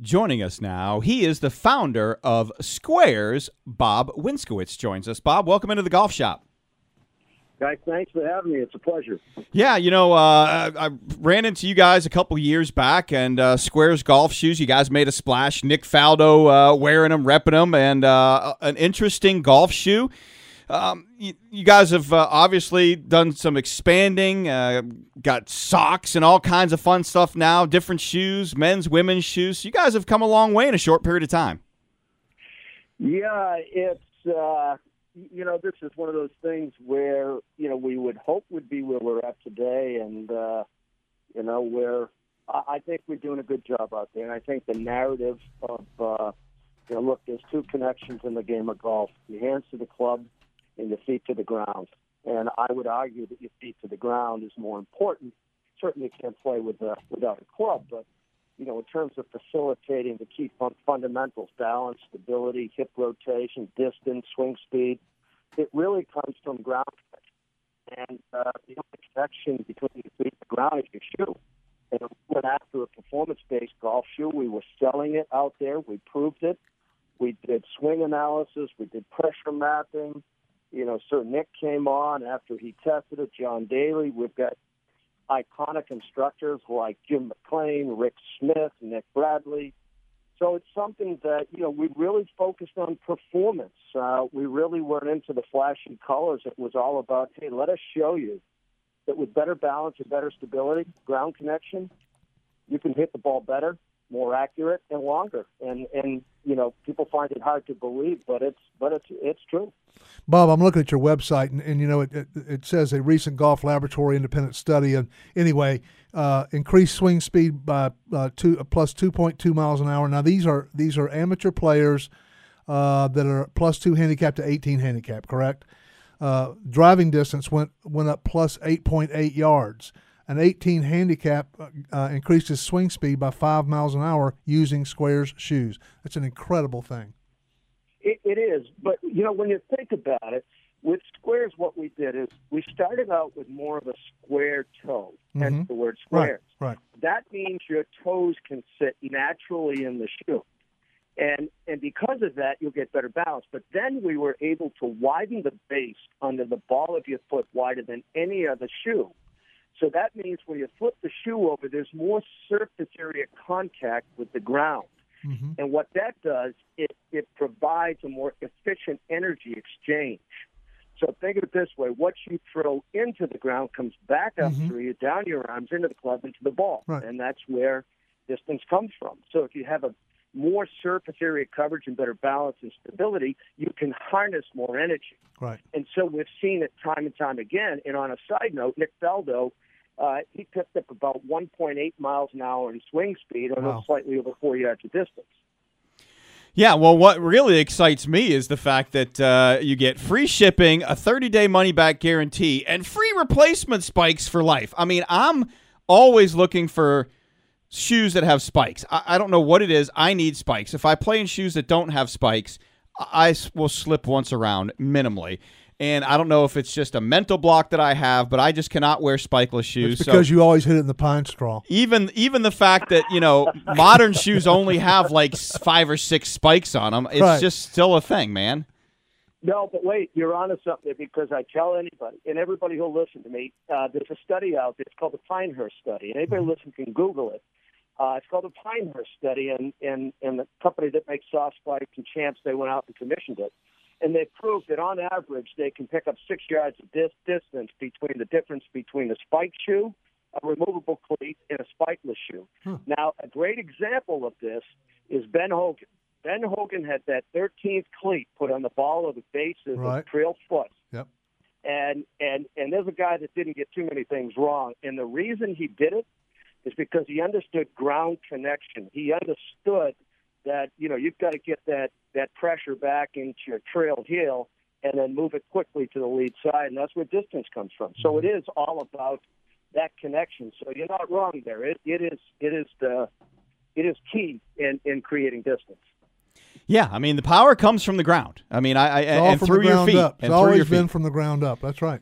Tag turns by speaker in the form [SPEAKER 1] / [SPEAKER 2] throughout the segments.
[SPEAKER 1] Joining us now, he is the founder of Sqairz. Bob Winskowicz joins us. Bob, welcome into the golf shop.
[SPEAKER 2] Guys, thanks for having me. It's a pleasure.
[SPEAKER 1] Yeah, you know, uh, I, I ran into you guys a couple years back, and uh, Sqairz golf shoes. You guys made a splash. Nick Faldo uh, wearing them, repping them, and uh, an interesting golf shoe. Um, you, you, guys have uh, obviously done some expanding, uh, got socks and all kinds of fun stuff now, different shoes, men's, women's shoes. You guys have come a long way in a short period of time.
[SPEAKER 2] Yeah, it's, uh, you know, this is one of those things where, you know, we would hope would be where we're at today. And, uh, you know, where I think we're doing a good job out there. And I think the narrative of, uh, you know, look, there's two connections in the game of golf your hands to the club and your feet to the ground. And I would argue that your feet to the ground is more important. Certainly can't play with without a club, but you know, in terms of facilitating the key fun- fundamentals, balance, stability, hip rotation, distance, swing speed, it really comes from ground. And uh, the only connection between your feet and the ground is your shoe. And we went after a performance-based golf shoe. We were selling it out there. We proved it. We did swing analysis. We did pressure mapping you know, Sir Nick came on after he tested it. John Daly. We've got iconic instructors like Jim McLean, Rick Smith, Nick Bradley. So it's something that you know we really focused on performance. Uh, we really weren't into the flashy colors. It was all about hey, let us show you that with better balance and better stability, ground connection, you can hit the ball better, more accurate, and longer. And and you know people find it hard to believe, but it's but it's it's true.
[SPEAKER 3] Bob, I'm looking at your website, and, and you know it, it, it, says a recent golf laboratory independent study. And anyway, uh, increased swing speed by uh, two uh, plus 2.2 miles an hour. Now these are these are amateur players uh, that are plus two handicap to 18 handicap, correct? Uh, driving distance went went up plus 8.8 yards. An 18 handicap uh, increased his swing speed by five miles an hour using Sqairz shoes. That's an incredible thing.
[SPEAKER 2] It, it is, but you know when you think about it, with Sqairz, what we did is we started out with more of a square toe, mm-hmm. hence the word squares.
[SPEAKER 3] Right, right.
[SPEAKER 2] That means your toes can sit naturally in the shoe. And and because of that, you'll get better balance. But then we were able to widen the base under the ball of your foot wider than any other shoe. So that means when you flip the shoe over, there's more surface area contact with the ground. Mm-hmm. And what that does, it, it provides a more efficient energy exchange. So think of it this way: what you throw into the ground comes back up mm-hmm. through you, down your arms, into the club, into the ball,
[SPEAKER 3] right.
[SPEAKER 2] and that's where distance comes from. So if you have a more surface area coverage and better balance and stability, you can harness more energy.
[SPEAKER 3] Right.
[SPEAKER 2] And so we've seen it time and time again. And on a side note, Nick Faldo uh, he picked up about 1.8 miles an hour in swing speed on wow. slightly over four yards of distance.
[SPEAKER 1] Yeah, well, what really excites me is the fact that uh, you get free shipping, a 30 day money back guarantee, and free replacement spikes for life. I mean, I'm always looking for shoes that have spikes. I, I don't know what it is. I need spikes. If I play in shoes that don't have spikes, I will slip once around minimally and I don't know if it's just a mental block that I have, but I just cannot wear spikeless shoes.
[SPEAKER 3] It's because
[SPEAKER 1] so
[SPEAKER 3] you always hit it in the pine straw.
[SPEAKER 1] Even even the fact that you know modern shoes only have like five or six spikes on them, it's
[SPEAKER 3] right.
[SPEAKER 1] just still a thing, man.
[SPEAKER 2] No, but wait, you're onto something because I tell anybody and everybody who'll listen to me, uh, there's a study out there. It's called the Pinehurst study, and anybody mm-hmm. listen can Google it. Uh, it's called the Pinehurst study, and, and and the company that makes soft spikes and champs, they went out and commissioned it and they proved that on average they can pick up six yards of dis- distance between the difference between a spike shoe, a removable cleat, and a spikeless shoe. Hmm. Now, a great example of this is Ben Hogan. Ben Hogan had that 13th cleat put on the ball of the base of
[SPEAKER 3] right.
[SPEAKER 2] the trail foot.
[SPEAKER 3] Yep.
[SPEAKER 2] And and and there's a guy that didn't get too many things wrong, and the reason he did it is because he understood ground connection. He understood that you know you've got to get that that pressure back into your trail heel and then move it quickly to the lead side, and that's where distance comes from. So it is all about that connection. So you're not wrong there. It, it is it is the it is key in in creating distance.
[SPEAKER 1] Yeah, I mean the power comes from the ground. I mean, I, I and through your feet.
[SPEAKER 3] Up. It's
[SPEAKER 1] and
[SPEAKER 3] always been from the ground up. That's right.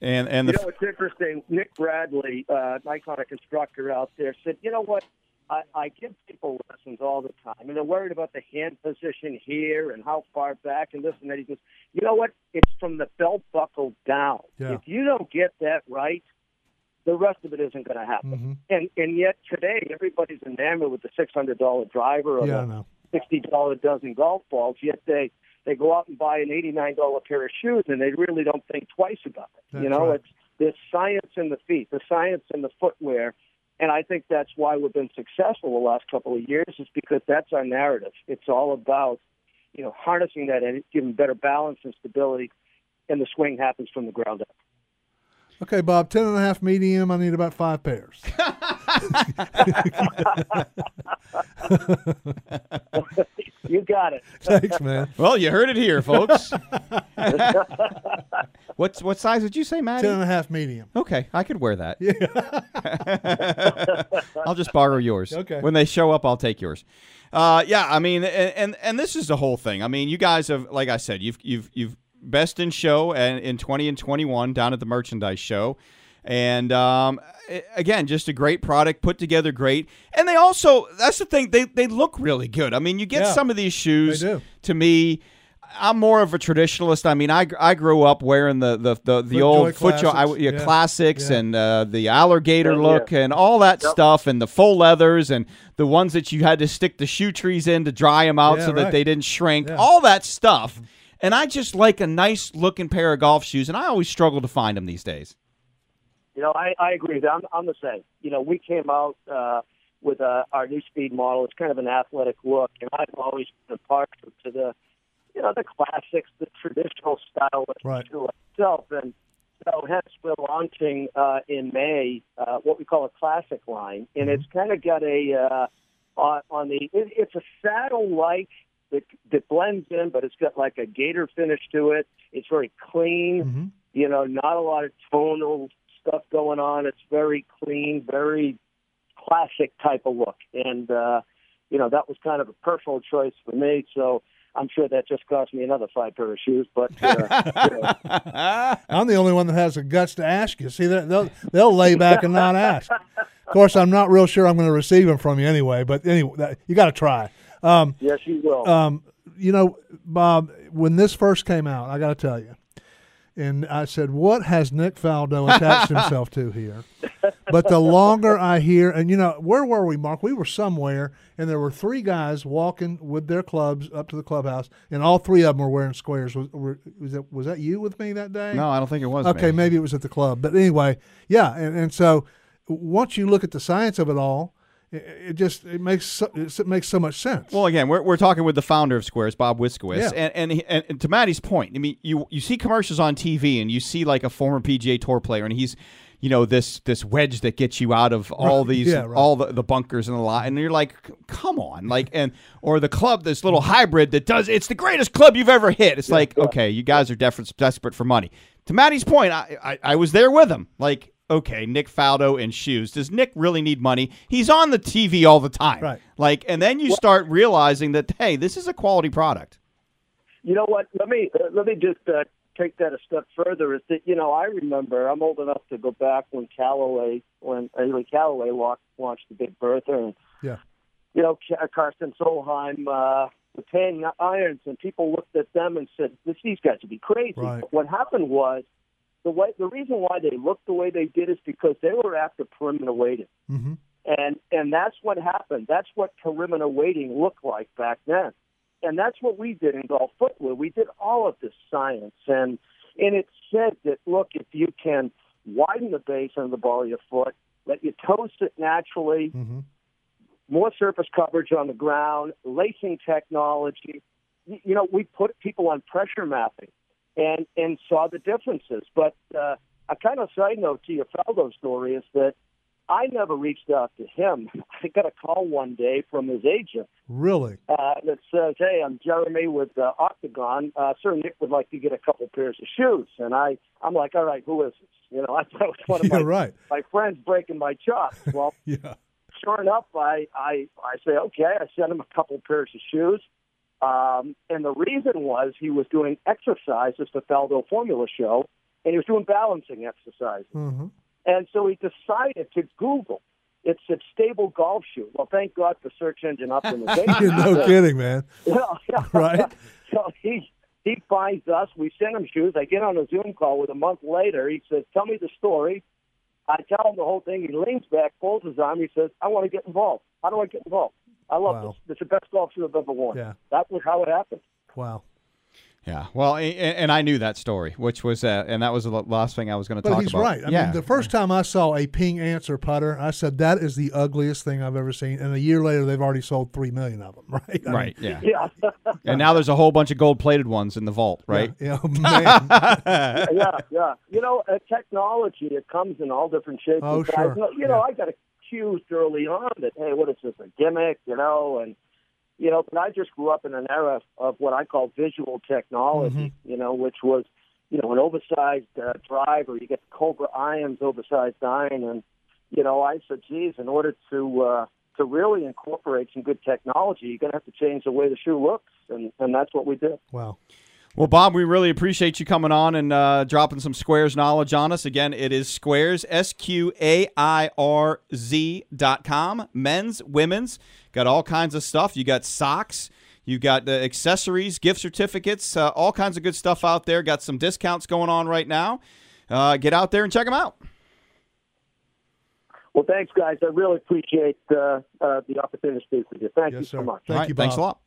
[SPEAKER 1] And and
[SPEAKER 2] you know it's interesting. Nick Bradley, uh, iconic instructor out there, said, you know what? I, I give people lessons all the time, and they're worried about the hand position here and how far back and this and that. He goes, you know what? It's from the belt buckle down.
[SPEAKER 3] Yeah.
[SPEAKER 2] If you don't get that right, the rest of it isn't going to happen.
[SPEAKER 3] Mhm.
[SPEAKER 2] And and yet today, everybody's enamored with the six hundred dollar driver or
[SPEAKER 3] Yeah,
[SPEAKER 2] the sixty dollar dozen golf balls. Yet they they go out and buy an eighty nine dollar pair of shoes, and they really don't think twice about it.
[SPEAKER 3] That's
[SPEAKER 2] you know,
[SPEAKER 3] right.
[SPEAKER 2] it's there's science in the feet, the science in the footwear, and I think that's why we've been successful the last couple of years. Is because that's our narrative. It's all about you know harnessing that and giving better balance and stability, and the swing happens from the ground up.
[SPEAKER 3] Okay, Bob, ten and a half medium. I need about five pairs.
[SPEAKER 2] You got it.
[SPEAKER 3] Thanks, man.
[SPEAKER 1] Well, you heard it here, folks. What's what size did you say, Maddie?
[SPEAKER 3] Ten and a half medium.
[SPEAKER 1] Okay, I could wear that. Yeah. I'll just borrow yours.
[SPEAKER 3] Okay.
[SPEAKER 1] When they show up, I'll take yours. Uh, yeah, I mean, and, and and this is the whole thing. I mean, you guys have, like I said, you've you've you've best in show and in twenty and twenty one down at the merchandise show, and um, again, just a great product put together, great. And they also, that's the thing, they they look really good. I mean, you get
[SPEAKER 3] Yeah,
[SPEAKER 1] some of these shoes. To me. I'm more of a traditionalist. I mean, I, I grew up wearing the the the, the old
[SPEAKER 3] FootJoy
[SPEAKER 1] foot jo- I,
[SPEAKER 3] classics.
[SPEAKER 1] yeah,
[SPEAKER 3] Yeah.
[SPEAKER 1] classics
[SPEAKER 3] Yeah.
[SPEAKER 1] and uh, the alligator
[SPEAKER 2] Yeah, yeah.
[SPEAKER 1] look and all that
[SPEAKER 2] Yep.
[SPEAKER 1] stuff and the full leathers and the ones that you had to stick the shoe trees in to dry them out
[SPEAKER 3] Yeah,
[SPEAKER 1] so that they didn't shrink.
[SPEAKER 3] Yeah.
[SPEAKER 1] All that stuff. And I just like a nice looking pair of golf shoes, and I always struggle to find them these days.
[SPEAKER 2] You know, I, I agree. I'm, I'm the same. You know, we came out uh, with uh, our new speed model. It's kind of an athletic look, and I've always been partial to the, you know, the classics, the traditional style of
[SPEAKER 3] Right.
[SPEAKER 2] itself. And so, hence, we're launching uh, in May uh, what we call a classic line, and it's kind of got a uh, on, on the. It, it's a saddle-like that, that blends in, but it's got like a gator finish to it. It's very clean
[SPEAKER 3] hmm
[SPEAKER 2] you know, not a lot of tonal stuff going on. It's very clean, very classic type of look. And, uh, you know, that was kind of a personal choice for me. So I'm sure that just cost me another five pair of shoes. But, uh, you know,
[SPEAKER 3] I'm the only one that has the guts to ask you. See, they'll they'll, they'll lay back and not ask. Of course, I'm not real sure I'm going to receive them from you anyway. But anyway, you got to try. Um,
[SPEAKER 2] yes, you will.
[SPEAKER 3] um, you know, Bob, when this first came out, I got to tell you, and I said, "What has Nick Faldo attached himself to here?" But the longer I hear, and you know, where were we, Mark? We were somewhere, and there were three guys walking with their clubs up to the clubhouse, and all three of them were wearing Sqairz. Was, were, was that was that you with me that day?
[SPEAKER 1] No, I don't think it was.
[SPEAKER 3] Okay,
[SPEAKER 1] me.
[SPEAKER 3] maybe it was at the club, but anyway, yeah, and, and so once you look at the science of it all, it, just it makes so, it makes so much sense.
[SPEAKER 1] Well, again, we're, we're talking with the founder of Sqairz, Bob Winskowicz,
[SPEAKER 3] Yeah.
[SPEAKER 1] and, and and and to Maddie's point, I mean, you you see commercials on TV, and you see like a former PGA Tour player, and he's, you know, this this wedge that gets you out of all
[SPEAKER 3] Right,
[SPEAKER 1] these
[SPEAKER 3] yeah, right.
[SPEAKER 1] all the, the bunkers and the lot, and you're like, come on, like, and or the club, this little hybrid that does it's the greatest club you've ever hit. It's like, okay, you guys are desperate desperate for money. To Maddie's point, I, I I was there with him, like. Okay, Nick Faldo and shoes. Does Nick really need money? He's on the TV all the time.
[SPEAKER 3] Right.
[SPEAKER 1] Like, and then you start realizing that hey, this is a quality product.
[SPEAKER 2] You know what? Let me uh, let me just uh, take that a step further. Is that you know I remember I'm old enough to go back when Callaway when Ely Callaway launched, launched the Big Bertha and
[SPEAKER 3] Yeah.
[SPEAKER 2] you know Ca- Karsten Solheim uh, the Ping irons and people looked at them and said this these guys would be crazy.
[SPEAKER 3] Right.
[SPEAKER 2] But what happened was the way the reason why they looked the way they did is because they were after perimeter weighting.
[SPEAKER 3] hmm
[SPEAKER 2] And and that's what happened. That's what perimeter weighting looked like back then. And that's what we did in golf footwear. We did all of this science and and it said that look, if you can widen the base of the ball of your foot, let your toes sit naturally,
[SPEAKER 3] hmm
[SPEAKER 2] more surface coverage on the ground, lacing technology. You know, we put people on pressure mapping and and saw the differences. But uh, a kind of side note to your Faldo story is that I never reached out to him. I got a call one day from his agent
[SPEAKER 3] Really?
[SPEAKER 2] uh, that says, "Hey, I'm Jeremy with uh, Octagon. Uh, Sir Nick would like to get a couple pairs of shoes." And I, I'm like, "All right, who is this?" You know, I thought it was one of my,
[SPEAKER 3] right.
[SPEAKER 2] my friends breaking my chops. Well,
[SPEAKER 3] Yeah.
[SPEAKER 2] sure enough, I, I, I say, okay, I sent him a couple pairs of shoes. Um, and the reason was he was doing exercises for Faldo Formula Show, and he was doing balancing exercises.
[SPEAKER 3] hmm
[SPEAKER 2] And so he decided to Google It's a stable golf shoe. Well, thank God for search engine optimization.
[SPEAKER 3] no kidding, man.
[SPEAKER 2] Yeah, yeah.
[SPEAKER 3] Right.
[SPEAKER 2] So he he finds us. We send him shoes. I get on a Zoom call with a month later. He says, "Tell me the story." I tell him the whole thing. He leans back, folds his arm. He says, "I want to get involved. How do I get involved? I love
[SPEAKER 3] Wow.
[SPEAKER 2] this. It's the best golf shoe I've ever worn."
[SPEAKER 3] Yeah.
[SPEAKER 2] That was how it happened.
[SPEAKER 3] Wow.
[SPEAKER 1] Yeah. Well, and, and I knew that story, which was, uh, and that was the last thing I was going to talk about.
[SPEAKER 3] But he's right. I
[SPEAKER 1] yeah.
[SPEAKER 3] mean, the first time I saw a Ping Anser putter, I said that is the ugliest thing I've ever seen. And a year later, they've already sold three million of them. Right. I mean,
[SPEAKER 1] right. Yeah.
[SPEAKER 2] Yeah,
[SPEAKER 1] And now there's a whole bunch of gold-plated ones in the vault, right?
[SPEAKER 3] Yeah, man.
[SPEAKER 2] yeah, yeah. You know, uh, technology it comes in all different shapes
[SPEAKER 3] Oh,
[SPEAKER 2] and sizes.
[SPEAKER 3] sure.
[SPEAKER 2] You know,
[SPEAKER 3] Yeah.
[SPEAKER 2] I got accused early on that hey, what is this a gimmick? You know, and you know, but I just grew up in an era of what I call visual technology. You know, which was you know an oversized uh, driver. You get the Cobra irons, oversized iron, and you know, I said, geez, in order to uh, to really incorporate some good technology, you're going to have to change the way the shoe looks, and and that's what we did.
[SPEAKER 3] wow.
[SPEAKER 1] Well, Bob, we really appreciate you coming on and uh, dropping some Sqairz knowledge on us. Again, it is Sqairz, S Q A I R Z dot com. Men's, women's, got all kinds of stuff. You got socks, you got the accessories, gift certificates, uh, all kinds of good stuff out there. Got some discounts going on right now. Uh, get out there and check them out.
[SPEAKER 2] Well, thanks, guys. I really appreciate uh, uh, the opportunity to speak with you. Thank you
[SPEAKER 3] Yes,
[SPEAKER 2] so
[SPEAKER 3] sir.
[SPEAKER 2] much.
[SPEAKER 3] Thank
[SPEAKER 1] All right,
[SPEAKER 3] you,
[SPEAKER 1] Thanks a lot.